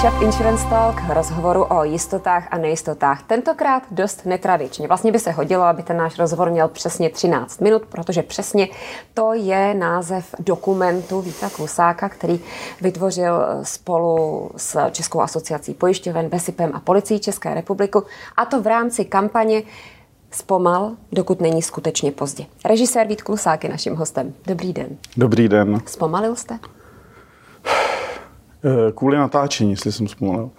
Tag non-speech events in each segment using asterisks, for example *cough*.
Čap Insurance Talk, rozhovoru o jistotách a nejistotách. Tentokrát dost netradičně. Vlastně by se hodilo, aby ten náš rozhovor měl přesně 13 minut, protože přesně to je název dokumentu Víta Klusáka, který vytvořil spolu s Českou asociací pojišťoven, BESIPem a policií České republiku. A to v rámci kampaně Zpomal, dokud není skutečně pozdě. Režisér Vít Klusák je naším hostem. Dobrý den. Dobrý den. Zpomalil jste? Eh, kvůli natáčení, jestli jsem zpomalil.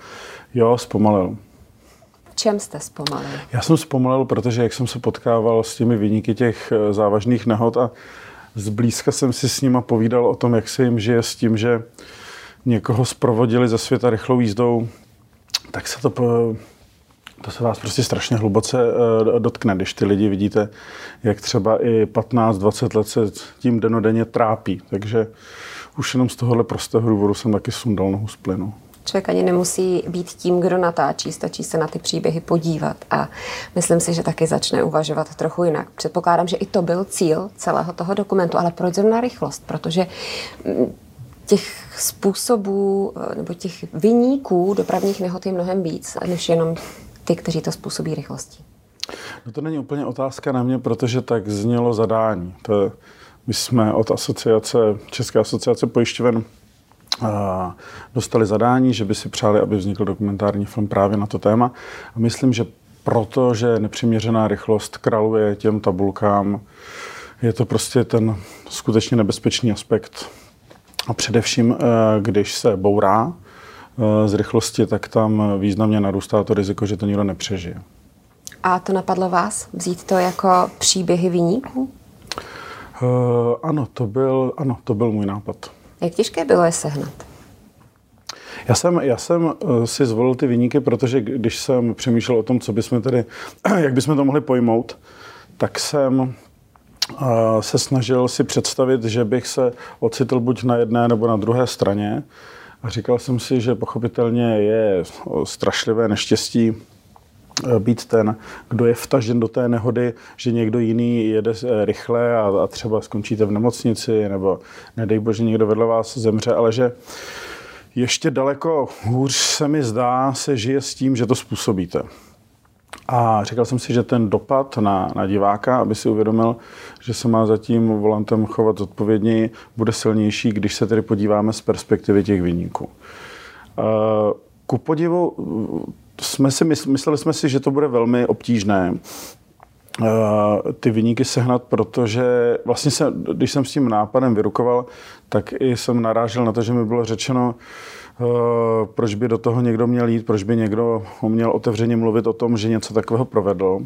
Jo, zpomalil. Čem jste zpomalil? Já jsem zpomalil, protože jak jsem se potkával s těmi vyniky těch eh, závažných nehod a zblízka jsem si s nima povídal o tom, jak se jim žije s tím, že někoho zprovodili ze světa rychlou jízdou, tak se to, to se vás prostě strašně hluboce eh, dotkne, když ty lidi vidíte, jak třeba i 15-20 let se tím denodenně trápí. Takže už jenom z tohohle prostého důvodu jsem taky sundal nohu z plynu. Člověk ani nemusí být tím, kdo natáčí, stačí se na ty příběhy podívat a myslím si, že taky začne uvažovat trochu jinak. Předpokládám, že i to byl cíl celého toho dokumentu, ale proč zrovna rychlost? Protože mm, těch způsobů eh, nebo těch vyníků dopravních nehod je mnohem víc, než jenom ty, kteří to způsobí rychlostí. No to není úplně otázka na mě, protože tak znělo zadání. To my jsme od asociace, České asociace pojišťoven dostali zadání, že by si přáli, aby vznikl dokumentární film právě na to téma. A myslím, že proto, že nepřiměřená rychlost kraluje těm tabulkám, je to prostě ten skutečně nebezpečný aspekt. A především, e, když se bourá e, z rychlosti, tak tam významně narůstá to riziko, že to nikdo nepřežije. A to napadlo vás vzít to jako příběhy vyníků? Uh, ano, to byl, ano, to byl můj nápad. Jak těžké bylo je sehnat? Já jsem, já jsem eh, si zvolil ty vyníky, protože když jsem přemýšlel o tom, co bychom tady, *clears throat* jak bychom to mohli pojmout, tak jsem eh, se snažil si představit, že bych se ocitl buď na jedné nebo na druhé straně. A říkal jsem si, že pochopitelně je strašlivé neštěstí být ten, kdo je vtažen do té nehody, že někdo jiný jede eh, rychle a, a třeba skončíte v nemocnici, nebo nedej bože někdo vedle vás zemře, ale že ještě daleko hůř se mi zdá, se žije s tím, že to způsobíte. A říkal jsem si, že ten dopad na, na diváka, aby si uvědomil, že se má za tím volantem chovat zodpovědněji, bude silnější, když se tedy podíváme z perspektivy těch vyníků. Eh, ku podivu, jsme si mysleli jsme si, že to bude velmi obtížné eh, ty vyníky sehnat, protože vlastně se, když jsem s tím nápadem vyrukoval, tak i jsem narážel na to, že mi bylo řečeno, eh, proč by do toho někdo měl jít, proč by někdo měl otevřeně mluvit o tom, že něco takového provedl.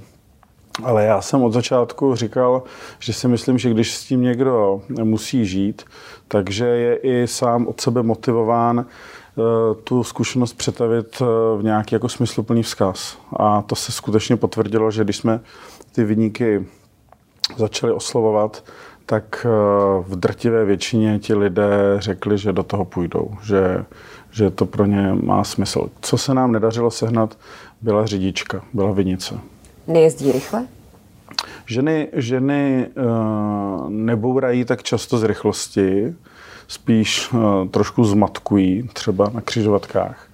Ale já jsem od začátku říkal, že si myslím, že když s tím někdo musí žít, takže je i sám od sebe motivován tu zkušenost přetavit eh, v nějaký jako smysluplný vzkaz. A to se skutečně potvrdilo, že když jsme ty vyníky začali oslovovat, tak eh, v drtivé většině ti lidé řekli, že do toho půjdou, že, že to pro ně má smysl. Co se nám nedařilo sehnat, byla řidička, byla vinice. Nejezdí rychle? Ženy, ženy uh, nebourají tak často z rychlosti, spíš uh, trošku zmatkují, třeba na křižovatkách,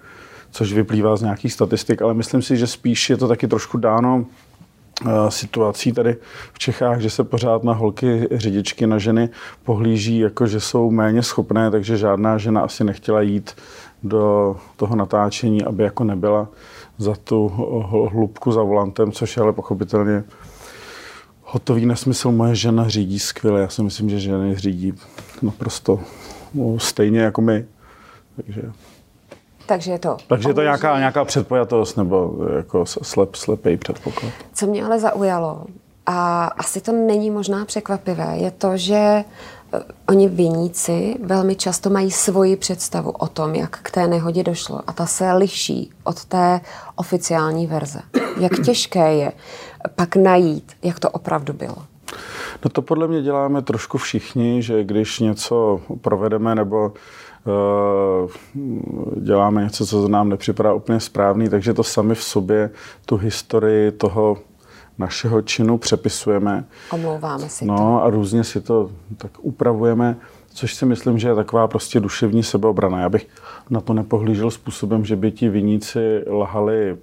což vyplývá z nějakých statistik, ale myslím si, že spíš je to taky trošku dáno uh, situací tady v Čechách, že se pořád na holky řidičky, na ženy pohlíží, jako že jsou méně schopné, takže žádná žena asi nechtěla jít do toho natáčení, aby jako nebyla za tu hlubku za volantem, což je ale pochopitelně hotový nesmysl. Moje žena řídí skvěle. Já si myslím, že ženy řídí naprosto stejně jako my. Takže, takže je to. Takže je to nějaká, nějaká předpojatost nebo jako slep, slepý předpoklad. Co mě ale zaujalo, a asi to není možná překvapivé, je to, že eh, oni viníci velmi často mají svoji představu o tom, jak k té nehodě došlo a ta se liší od té oficiální verze. Jak těžké je pak najít, jak to opravdu bylo? No to podle mě děláme trošku všichni, že když něco provedeme nebo uh, děláme něco, co nám nepřipadá úplně správný, takže to sami v sobě tu historii toho našeho činu přepisujeme. Omlouváme si no, to. a různě si to tak upravujeme. což si myslím, že je taková prostě duševní sebeobrana. Já bych na to nepohlížel způsobem, že by ti viníci lhali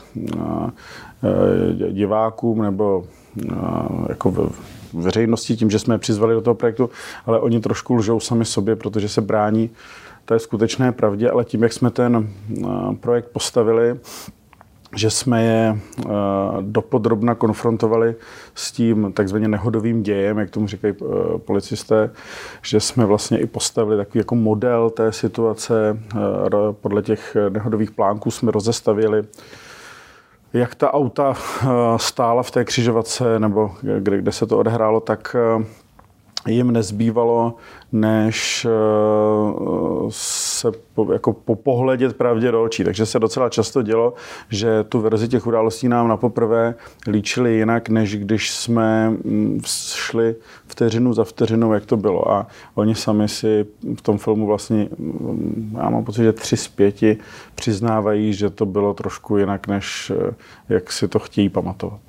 divákům nebo jako veřejnosti tím, že jsme je přizvali do toho projektu, ale oni trošku lžou sami sobě, protože se brání té skutečné pravdě, ale tím, jak jsme ten projekt postavili, že jsme je dopodrobna konfrontovali s tím takzvaně nehodovým dějem, jak tomu říkají policisté, že jsme vlastně i postavili takový jako model té situace. Podle těch nehodových plánků jsme rozestavili jak ta auta stála v té křižovatce, nebo kde, kde se to odehrálo, tak jim nezbývalo, než eh, se po, jako popohledět pravdě do očí. Takže se docela často dělo, že tu verzi těch událostí nám na poprvé líčili jinak, než když jsme mm, šli vteřinu za vteřinou, jak to bylo. A oni sami si v tom filmu vlastně, mm, já mám pocit, že tři z pěti přiznávají, že to bylo trošku jinak, než eh, jak si to chtějí pamatovat.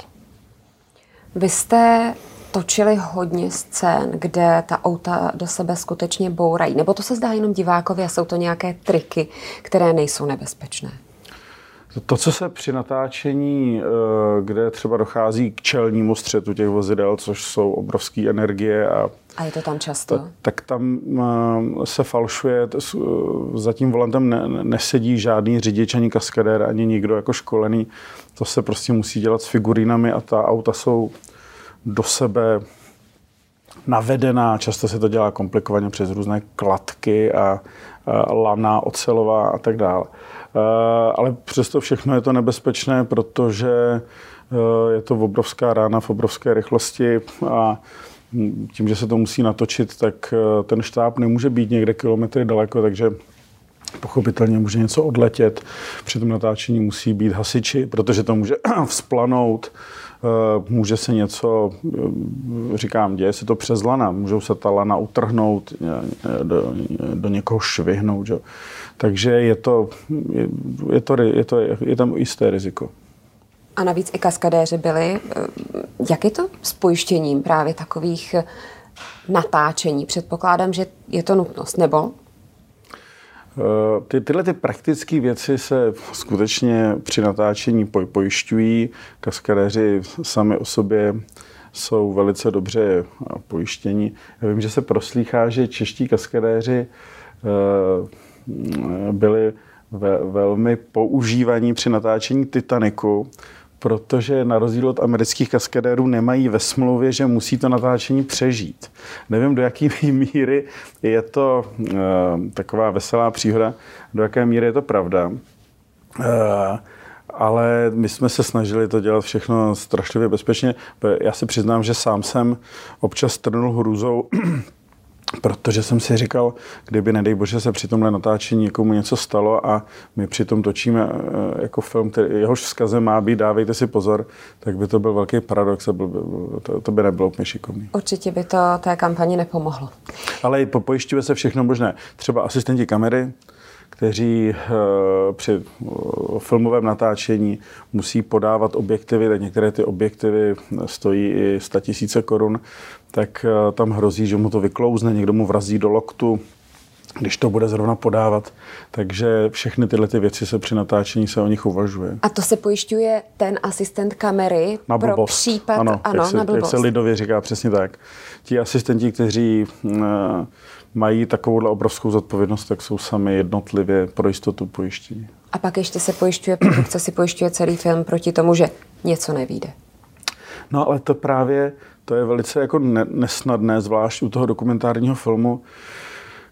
Vy jste točili hodně scén, kde ta auta do sebe skutečně bourají? Nebo to se zdá jenom divákovi a jsou to nějaké triky, které nejsou nebezpečné? To, co se při natáčení, eh, kde třeba dochází k čelnímu střetu těch vozidel, což jsou obrovské energie a a je to tam často? Tak, tak tam eh, se falšuje, za tím volantem ne, nesedí žádný řidič, ani kaskadér, ani nikdo jako školený. To se prostě musí dělat s figurínami a ta auta jsou do sebe navedená, často se to dělá komplikovaně přes různé kladky a, lana, ocelová a tak dále. Ale přesto všechno je to nebezpečné, protože e, je to obrovská rána v obrovské rychlosti a tím, že se to musí natočit, tak e, ten štáb nemůže být někde kilometry daleko, takže pochopitelně může něco odletět. Při tom natáčení musí být hasiči, protože to může *clears throat* vzplanout může se něco, eh, říkám, děje se to přes lana, můžou se ta lana utrhnout, eh, do, do někoho švihnout. Že? Takže je to, je, to, je, to, je tam jisté riziko. A navíc i kaskadéři byli. Jak je to s pojištěním právě takových natáčení? Předpokládám, že je to nutnost, nebo Eh, ty, tyhle ty praktické věci se skutečně při natáčení pojišťují. Kaskadéři sami o sobě jsou velice dobře pojištění. Já vím, že se proslýchá, že čeští kaskadéři eh, byli velmi používaní při natáčení Titaniku protože na rozdíl od amerických kaskadérů nemají ve smlouvě, že musí to natáčení přežít. Nevím, do jaké *laughs* míry je to uh, taková veselá příhoda, do jaké míry je to pravda. Uh, ale my jsme se snažili to dělat všechno strašlivě bezpečně. Já si přiznám, že sám jsem občas trnul hrůzou *clears throat* protože jsem si říkal, kdyby, nedej bože, se při tomhle natáčení někomu něco stalo a my přitom točíme eh, jako film, který, jehož vzkazem má být, dávejte si pozor, tak by to byl velký paradox a byl, to, to by nebylo úplně šikovný. Určitě by to té kampani nepomohlo. Ale po, pojišťuje se všechno možné. Třeba asistenti kamery, kteří eh, při eh, filmovém natáčení musí podávat objektivy, tak některé ty objektivy stojí i 100 tisíce korun, tak eh, tam hrozí, že mu to vyklouzne, někdo mu vrazí do loktu, když to bude zrovna podávat. Takže všechny tyhle ty věci se při natáčení se o nich uvažuje. A to se pojišťuje ten asistent kamery na pro případ, ano, ano jak se, na blbost. Jak se lidově říká, přesně tak. Ti asistenti, kteří mají takovouhle obrovskou zodpovědnost, tak jsou sami jednotlivě pro jistotu pojištění. A pak ještě se pojišťuje, produkce si pojišťuje celý film proti tomu, že něco nevíde. No ale to právě, to je velice jako nesnadné, zvlášť u toho dokumentárního filmu,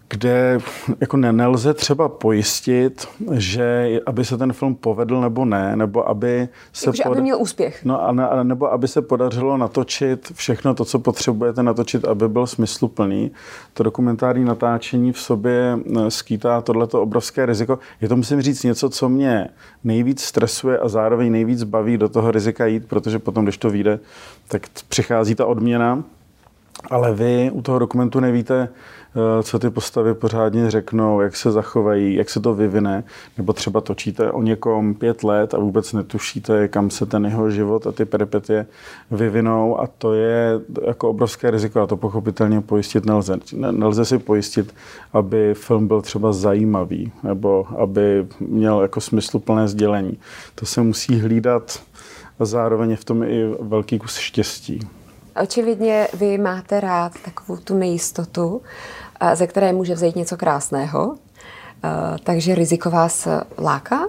kde jako ne, nelze třeba pojistit, že aby se ten film povedl nebo ne, nebo aby se... pod... aby měl úspěch. No a ne, nebo aby se podařilo natočit všechno to, co potřebujete natočit, aby byl smysluplný. To dokumentární natáčení v sobě eh, skýtá tohleto obrovské riziko. Je to, musím říct, něco, co mě nejvíc stresuje a zároveň nejvíc baví do toho rizika jít, protože potom, když to vyjde, tak přichází ta odměna, ale vy u toho dokumentu nevíte, Eh, co ty postavy pořádně řeknou, jak se zachovají, jak se to vyvine, nebo třeba točíte o někom pět let a vůbec netušíte, kam se ten jeho život a ty peripetie vyvinou a to je jako obrovské riziko a to pochopitelně pojistit nelze. Nelze si pojistit, aby film byl třeba zajímavý nebo aby měl jako smysluplné sdělení. To se musí hlídat a zároveň je v tom i velký kus štěstí. Očividně vy máte rád takovou tu nejistotu ze které může vzejít něco krásného. Takže riziko vás láká?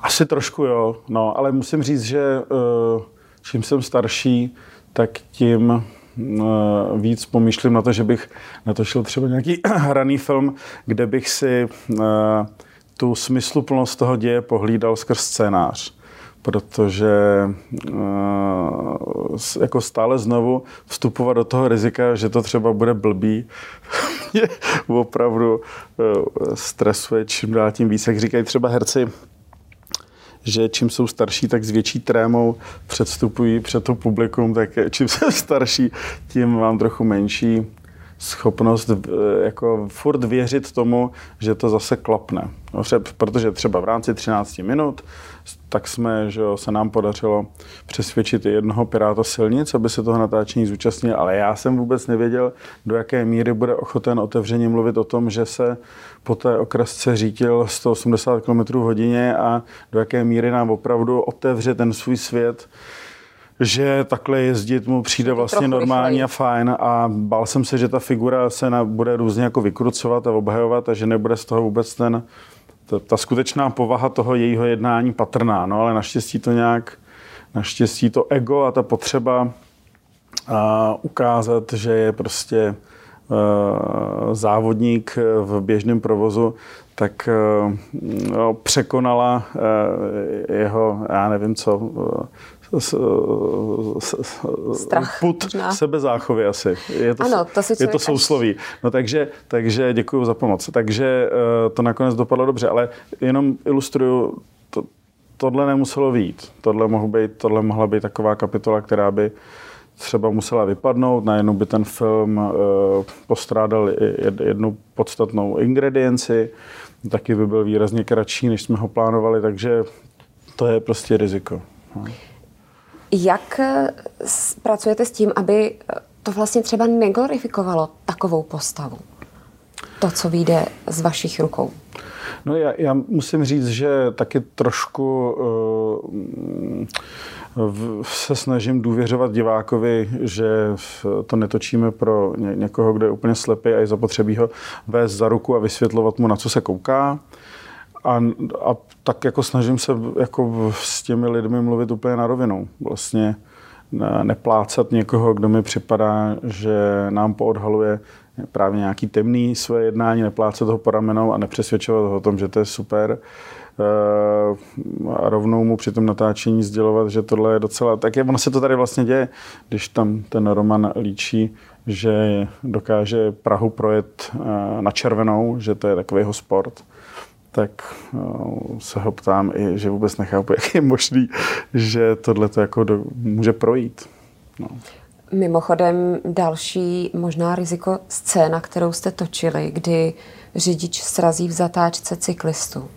Asi trošku jo, no, ale musím říct, že čím jsem starší, tak tím víc pomýšlím na to, že bych natočil třeba nějaký *clears throat* hraný film, kde bych si tu smysluplnost toho děje pohlídal skrz scénář protože uh, jako stále znovu vstupovat do toho rizika, že to třeba bude blbý, *laughs* mě opravdu uh, stresuje čím dál tím víc. Jak říkají třeba herci, že čím jsou starší, tak s větší trémou předstupují před to publikum, tak čím *laughs* jsem starší, tím mám trochu menší schopnost eh, jako furt věřit tomu, že to zase klapne. No, protože třeba v rámci 13 minut tak jsme, že se nám podařilo přesvědčit jednoho piráta silnic, aby se toho natáčení zúčastnil, ale já jsem vůbec nevěděl, do jaké míry bude ochoten otevřeně mluvit o tom, že se po té okresce řítil 180 km hodině a do jaké míry nám opravdu otevře ten svůj svět, že takhle jezdit mu přijde vlastně normální rychleji. a fajn a bál jsem se, že ta figura se na, bude různě jako vykrucovat a obhajovat a že nebude z toho vůbec ten, ta, ta skutečná povaha toho jejího jednání patrná, no ale naštěstí to nějak, naštěstí to ego a ta potřeba a ukázat, že je prostě uh, závodník v běžném provozu, tak uh, no, překonala uh, jeho, já nevím co, Strach, put možná. sebezáchovy asi. Je to, ano, to si je to sousloví. No takže, takže děkuji za pomoc. Takže eh, to nakonec dopadlo dobře, ale jenom ilustruju, to, tohle nemuselo výjít. Tohle, mohl být, tohle mohla být taková kapitola, která by třeba musela vypadnout, najednou by ten film postrádal jednu podstatnou ingredienci, taky by byl výrazně kratší, než jsme ho plánovali, takže to je prostě riziko. Jak eh, pracujete s tím, aby to vlastně třeba neglorifikovalo takovou postavu? To, co vyjde z vašich rukou. No já, já musím říct, že taky trošku uh, se snažím důvěřovat divákovi, že to netočíme pro ně, někoho, kdo je úplně slepý a je zapotřebí ho vést za ruku a vysvětlovat mu, na co se kouká. A, a tak jako snažím se jako s těmi lidmi mluvit úplně na rovinu. Vlastně neplácat někoho, kdo mi připadá, že nám poodhaluje právě nějaký temný své jednání, neplácat ho po ramenou a nepřesvědčovat ho o tom, že to je super. Eh, a rovnou mu při tom natáčení sdělovat, že tohle je docela... Tak je, ono se to tady vlastně děje, když tam ten Roman líčí, že dokáže Prahu projet eh, na červenou, že to je takový jeho sport tak no, se ho ptám i, že vůbec nechápu, *laughs* jak je možný, že tohle to jako do, může projít. No. Mimochodem další možná riziko scéna, kterou jste točili, kdy řidič srazí v zatáčce cyklistu.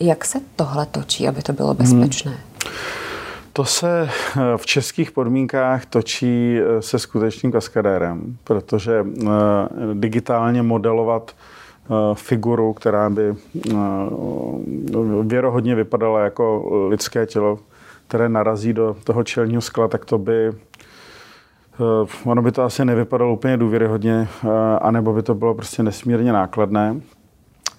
Jak se tohle točí, aby to bylo hmm. bezpečné? Hmm. To se eh, v českých podmínkách točí eh, se skutečným kaskadérem, protože digitálně modelovat Eh, figuru, která by eh, věrohodně vypadala jako lidské tělo, které narazí do toho čelního skla, tak to by eh, ono by to asi nevypadalo úplně důvěryhodně, anebo by to bylo prostě nesmírně nákladné.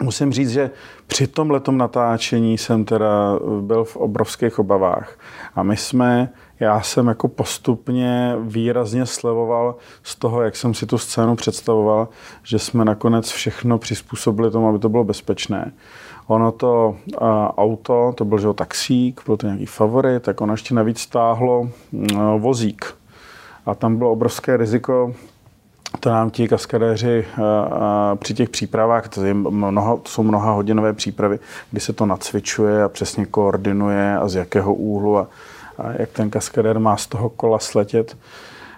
Musím říct, že při tom letom natáčení jsem teda byl v obrovských obavách. A my jsme já jsem jako postupně výrazně slevoval z toho, jak jsem si tu scénu představoval, že jsme nakonec všechno přizpůsobili tomu, aby to bylo bezpečné. Ono to auto, to byl že taxík, byl to nějaký favorit, tak ono ještě navíc stáhlo vozík. A tam bylo obrovské riziko, to nám ti kaskadéři uh, při těch přípravách, to, je mnoho, to jsou mnoha hodinové přípravy, kdy se to nacvičuje a přesně koordinuje a z jakého úhlu a a jak ten kaskadér má z toho kola sletět.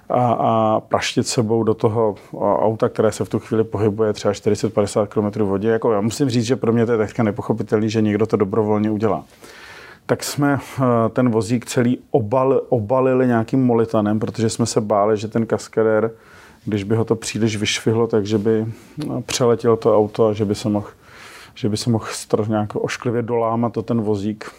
a, a praštit sebou do toho auta, které se v tu chvíli pohybuje třeba 40-50 km v vodě. Jako já musím říct, že pro mě to je teďka nepochopitelné, že někdo to dobrovolně udělá tak jsme eh, ten vozík celý obal, obalili nějakým molitanem, protože jsme se báli, že ten kaskadér, když by ho to příliš vyšvihlo, takže by eh, přeletěl to auto a že by se mohl, že by se mohl nějak ošklivě dolámat to ten vozík.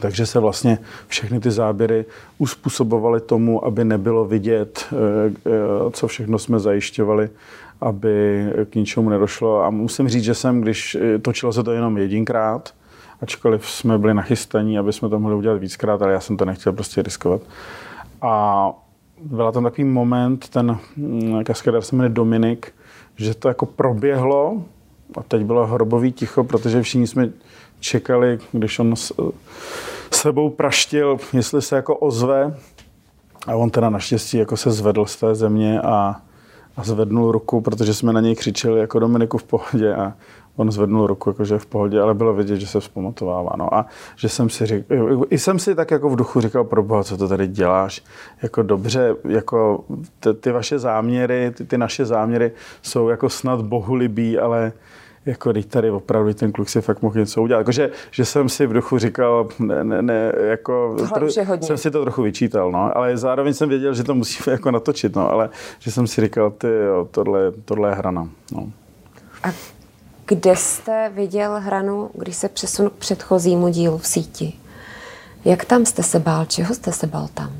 Takže se vlastně všechny ty záběry uspůsobovaly tomu, aby nebylo vidět, eh, co všechno jsme zajišťovali, aby k ničemu nedošlo. A musím říct, že jsem, když točilo se to jenom jedinkrát, ačkoliv jsme byli nachystaní, aby jsme to mohli udělat víckrát, ale já jsem to nechtěl prostě riskovat. A byl tam takový moment, ten mm, kaskadér se jmenuje Dominik, že to jako proběhlo a teď bylo hrobový ticho, protože všichni jsme čekali, když on s sebou praštil, jestli se jako ozve. A on teda naštěstí jako se zvedl z té země a, a zvednul ruku, protože jsme na něj křičeli jako Dominiku v pohodě a on zvednul ruku, jakože v pohodě, ale bylo vidět, že se vzpamatovává. No a že jsem si říkal, i jsem si tak jako v duchu říkal, pro boha, co to tady děláš? Jako dobře, jako ty, ty vaše záměry, ty, ty naše záměry jsou jako snad bohulibý, ale jako teď tady opravdu ten kluk si fakt mohl něco udělat. Jakože, že jsem si v duchu říkal, ne, ne, ne jako, tro, jsem si to trochu vyčítal, no, ale zároveň jsem věděl, že to musíme jako natočit, no, ale že jsem si říkal, ty jo, tohle, tohle je hrana, no. A kde jste viděl hranu, když se přesunu k předchozímu dílu v síti? Jak tam jste se bál? Čeho jste se bál tam?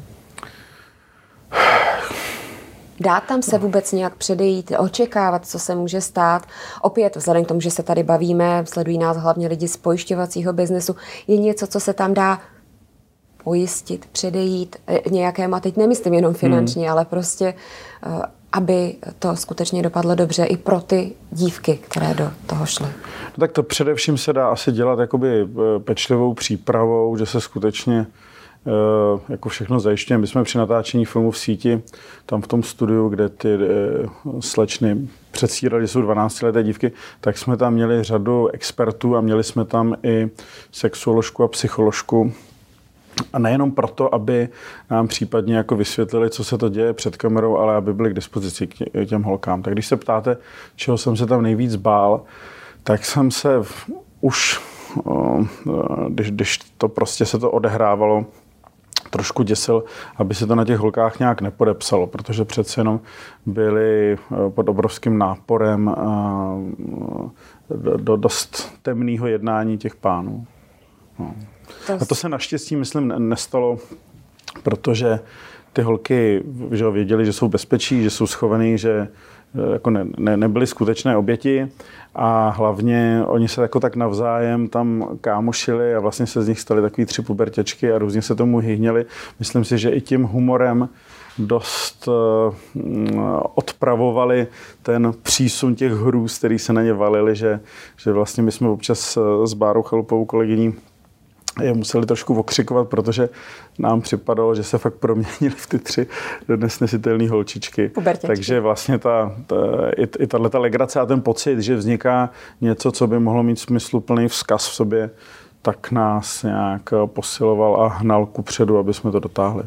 Dá tam se vůbec nějak předejít, očekávat, co se může stát? Opět, vzhledem k tomu, že se tady bavíme, sledují nás hlavně lidi z pojišťovacího biznesu, je něco, co se tam dá pojistit, předejít e, nějakému, a teď nemyslím jenom finančně, hmm. ale prostě e, aby to skutečně dopadlo dobře i pro ty dívky, které do toho šly? No tak to především se dá asi dělat jakoby e, pečlivou přípravou, že se skutečně e, jako všechno zajišťujeme. My jsme při natáčení filmu v síti, tam v tom studiu, kde ty e, slečny předstírali, jsou 12-leté dívky, tak jsme tam měli řadu expertů a měli jsme tam i sexuoložku a psycholožku, a nejenom proto, aby nám případně jako vysvětlili, co se to děje před kamerou, ale aby byli k dispozici k těm holkám. Tak když se ptáte, čeho jsem se tam nejvíc bál, tak jsem se v, už, když, když to prostě se to odehrávalo, trošku děsil, aby se to na těch holkách nějak nepodepsalo, protože přece jenom byli pod obrovským náporem do, do dost temného jednání těch pánů. No. A to se naštěstí, myslím, nestalo, protože ty holky že věděli, že jsou bezpečí, že jsou schovaný, že eh, jako ne, ne, nebyly skutečné oběti a hlavně oni se jako tak navzájem tam kámošili a vlastně se z nich stali takový tři pubertěčky a různě se tomu hyhněli. Myslím si, že i tím humorem dost uh, odpravovali ten přísun těch hrůz, který se na ně valili, že, že vlastně my jsme občas s Bárou Chalupovou kolegyní je museli trošku okřikovat, protože nám připadalo, že se fakt proměnili v ty tři nesnesitelné holčičky. Pubertěčky. Takže vlastně ta, ta, i, i tato legrace a ten pocit, že vzniká něco, co by mohlo mít smysluplný vzkaz v sobě, tak nás nějak posiloval a hnal ku předu, aby jsme to dotáhli.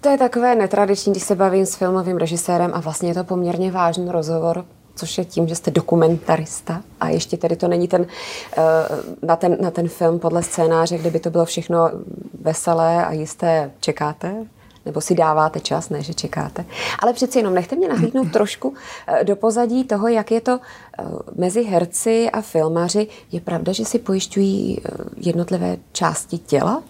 To je takové netradiční, když se bavím s filmovým režisérem a vlastně je to poměrně vážný rozhovor, což je tím, že jste dokumentarista a ještě tedy to není ten, eh, na, ten, na ten film podle scénáře, kde by to bylo všechno veselé a jisté čekáte, nebo si dáváte čas, ne, že čekáte. Ale přeci jenom nechte mě nahlídnout trošku eh, do pozadí toho, jak je to eh, mezi herci a filmaři. Je pravda, že si pojišťují jednotlivé části těla?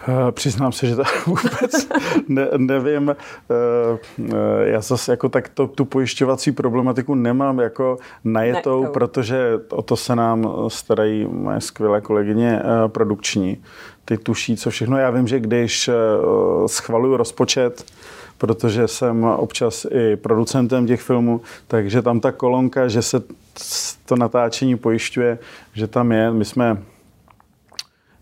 Eh, přiznám se, že to *laughs* vůbec ne, nevím. Eh, eh, já zase jako tak to, tu pojišťovací problematiku nemám jako najetou, ne, protože o to se nám starají moje skvělé kolegyně produkční. Ty tuší, co všechno. Já vím, že když schvaluju rozpočet, protože jsem občas i producentem těch filmů, takže tam ta kolonka, že se to natáčení pojišťuje, že tam je. My jsme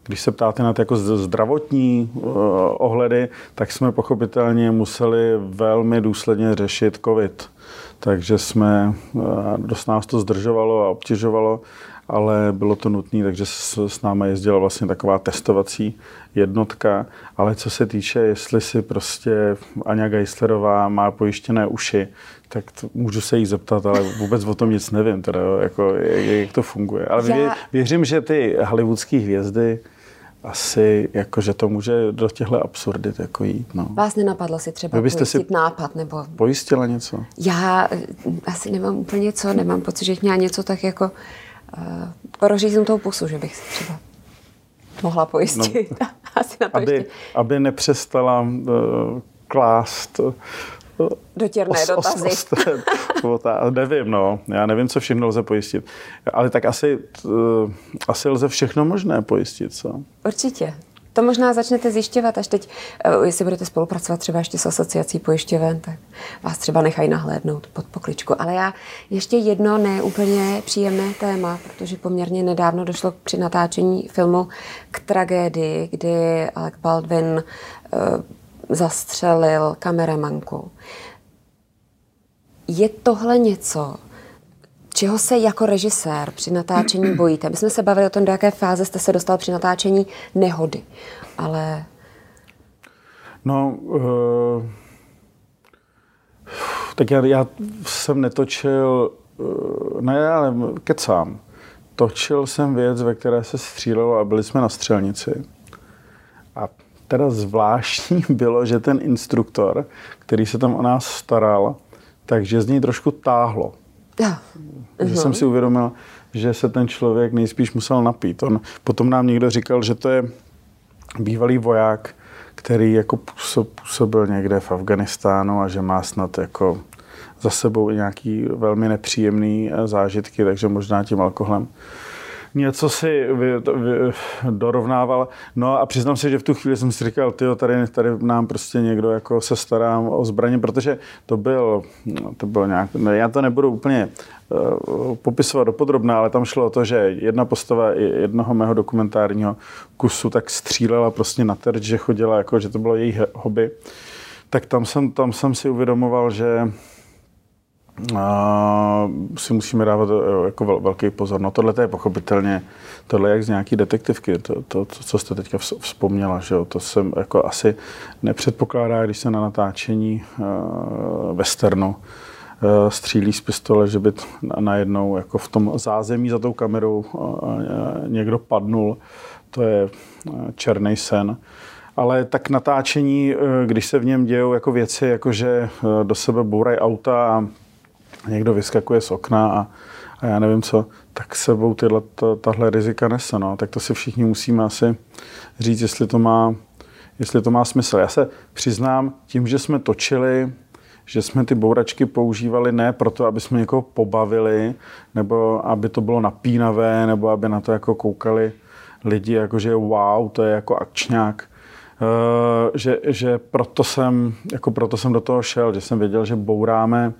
když se ptáte na ty jako zdravotní uh, ohledy, tak jsme pochopitelně museli velmi důsledně řešit COVID. Takže jsme, uh, dost nás to zdržovalo a obtěžovalo. ale bylo to nutné, takže s, s námi jezdila vlastně taková testovací jednotka, ale co se týče, jestli si prostě Aňa Geislerová má pojištěné uši, tak to, můžu se jí zeptat, ale vůbec o tom nic nevím, teda, jako, jak, jak to funguje. Ale Já... věřím, že ty hollywoodské hvězdy asi, jako, že to může do těchto absurdit jako jít. No. Vás nenapadlo si třeba pojistit si nápad? Nebo... Pojistila něco? Já eh, asi nemám úplně co, nemám pocit, že měla něco tak jako uh, poroříznu tou pusu, že bych si třeba mohla pojistit. No, *laughs* asi na to aby, ještě. aby nepřestala uh, klást Dotěrné os, dotazy. Os, os, nevím, no. Já nevím, co všechno lze pojistit. Ale tak asi, uh, asi lze všechno možné pojistit, co? Určitě. To možná začnete zjišťovat, až teď, uh, jestli budete spolupracovat třeba ještě s asociací pojišťoven, tak vás třeba nechají nahlédnout pod pokličku. Ale já ještě jedno neúplně příjemné téma, protože poměrně nedávno došlo při natáčení filmu k tragédii, kdy Alec Baldwin uh, zastřelil kameramanku. Je tohle něco, čeho se jako režisér při natáčení *clears throat* bojíte? My jsme se bavili o tom, do jaké fáze jste se dostal při natáčení nehody, ale... No, uh, tak já, já jsem netočil, uh, ne, ale kecám. Točil jsem věc, ve které se střílelo a byli jsme na střelnici. A teda zvláštní *laughs* bylo, že ten instruktor, který se tam o nás staral, takže z něj trošku táhlo. Ja. Že uh-huh. jsem mhm. si uvědomil, že se ten člověk nejspíš musel napít. On, potom nám někdo říkal, že to je bývalý voják, který jako působil někde v Afganistánu a že má snad jako za sebou nějaký velmi nepříjemný eh, zážitky, takže možná tím alkoholem něco si vy, vy, dorovnával. No a přiznám se, že v tu chvíli jsem si říkal, tyjo, tady, tady nám prostě někdo jako se stará o zbraně, protože to byl, to byl nějak, no já to nebudu úplně uh, popisovat dopodrobná, ale tam šlo o to, že jedna postava jednoho mého dokumentárního kusu tak střílela prostě na terč, že chodila jako, že to bylo její hobby. Tak tam jsem, tam jsem si uvědomoval, že a si musíme dávat eh, jako velký pozor. No tohle je pochopitelně, tohle jak z nějaký detektivky, to, to, to co jste teďka vzpomněla, že jo, to jsem jako asi nepředpokládá, když se na natáčení uh, westernu uh, střílí z pistole, že by najednou jako v tom zázemí za tou kamerou uh, někdo padnul. To je černý sen ale tak natáčení, když se v něm dějou jako věci, jako že do sebe bourají auta a někdo vyskakuje z okna a, a já nevím co, tak sebou tyhle, tahle rizika nese. No. Tak to si všichni musíme asi říct, jestli to má, jestli to má smysl. Já se přiznám, tím, že jsme točili, že jsme ty bouračky používali ne proto, aby jsme někoho pobavili, nebo aby to bylo napínavé, nebo aby na to jako koukali lidi, jako že wow, to je jako akčňák. Uh, že, že proto, jsem, jako proto jsem do toho šel, že jsem věděl, že bouráme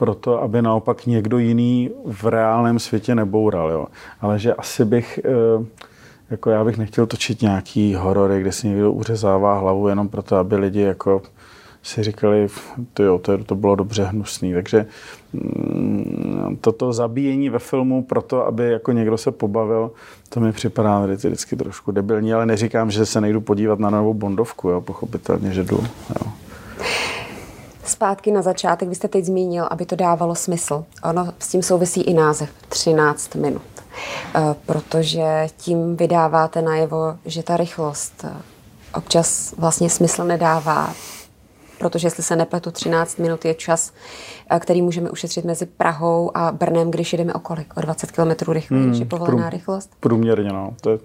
proto, aby naopak někdo jiný v reálném světě neboural. Jo. Ale že asi bych, eh, jako já bych nechtěl točit nějaký horory, kde si někdo uřezává hlavu jenom proto, aby lidi jako si říkali, to, jo, to, to bylo dobře hnusný. Takže mm, toto zabíjení ve filmu proto, aby jako někdo se pobavil, to mi připadá vždycky trošku debilní, ale neříkám, že se nejdu podívat na novou Bondovku, jo, pochopitelně, že jdu. Jo zpátky na začátek, vy jste teď zmínil, aby to dávalo smysl. Ono s tím souvisí i název 13 minut, eh, protože tím vydáváte najevo, že ta rychlost eh, občas vlastně smysl nedává, protože jestli se nepletu, 13 minut je čas, eh, který můžeme ušetřit mezi Prahou a Brnem, když jedeme o kolik? O 20 km rychleji, hmm, je povolená prů, rychlost? Průměrně, no. To je,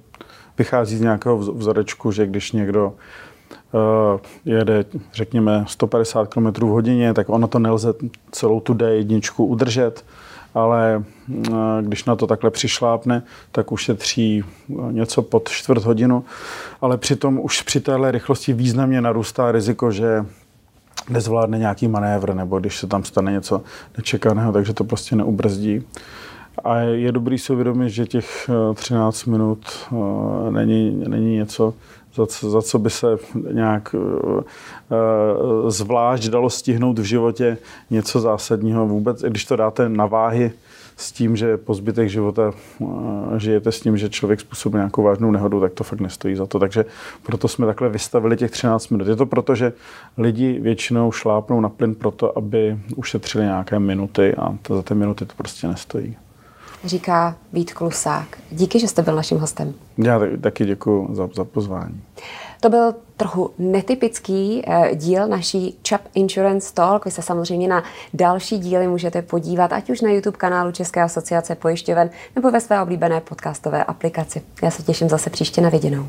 vychází z nějakého vzorečku, že když někdo jede, řekněme, 150 km v hodině, tak ono to nelze celou tu D1 udržet, ale uh, když na to takhle přišlápne, tak už ušetří něco pod čtvrt hodinu, ale přitom už při téhle rychlosti významně narůstá riziko, že nezvládne nějaký manévr, nebo když se tam stane něco nečekaného, takže to prostě neubrzdí. A je dobrý si uvědomit, že těch 13 minut není, není něco, za co, za co by se nějak uh, zvlášť dalo stihnout v životě něco zásadního. Vůbec, když to dáte na váhy, s tím, že po zbytek života eh, žijete s tím, že člověk způsobí nějakou vážnou nehodu, tak to fakt nestojí za to. Takže proto jsme takhle vystavili těch 13 minut. Je to proto, že lidi většinou šlápnou na plyn proto, aby ušetřili nějaké minuty a to za ty minuty to prostě nestojí. Říká Vít Klusák. Díky, že jste byl naším hostem. Já taky děkuji za, za pozvání. To byl trochu netypický eh, díl naší Chubb Insurance Talk. Vy se samozřejmě na další díly můžete podívat, ať už na YouTube kanálu České asociace pojišťoven nebo ve své oblíbené podcastové aplikaci. Já se těším zase příště na viděnou.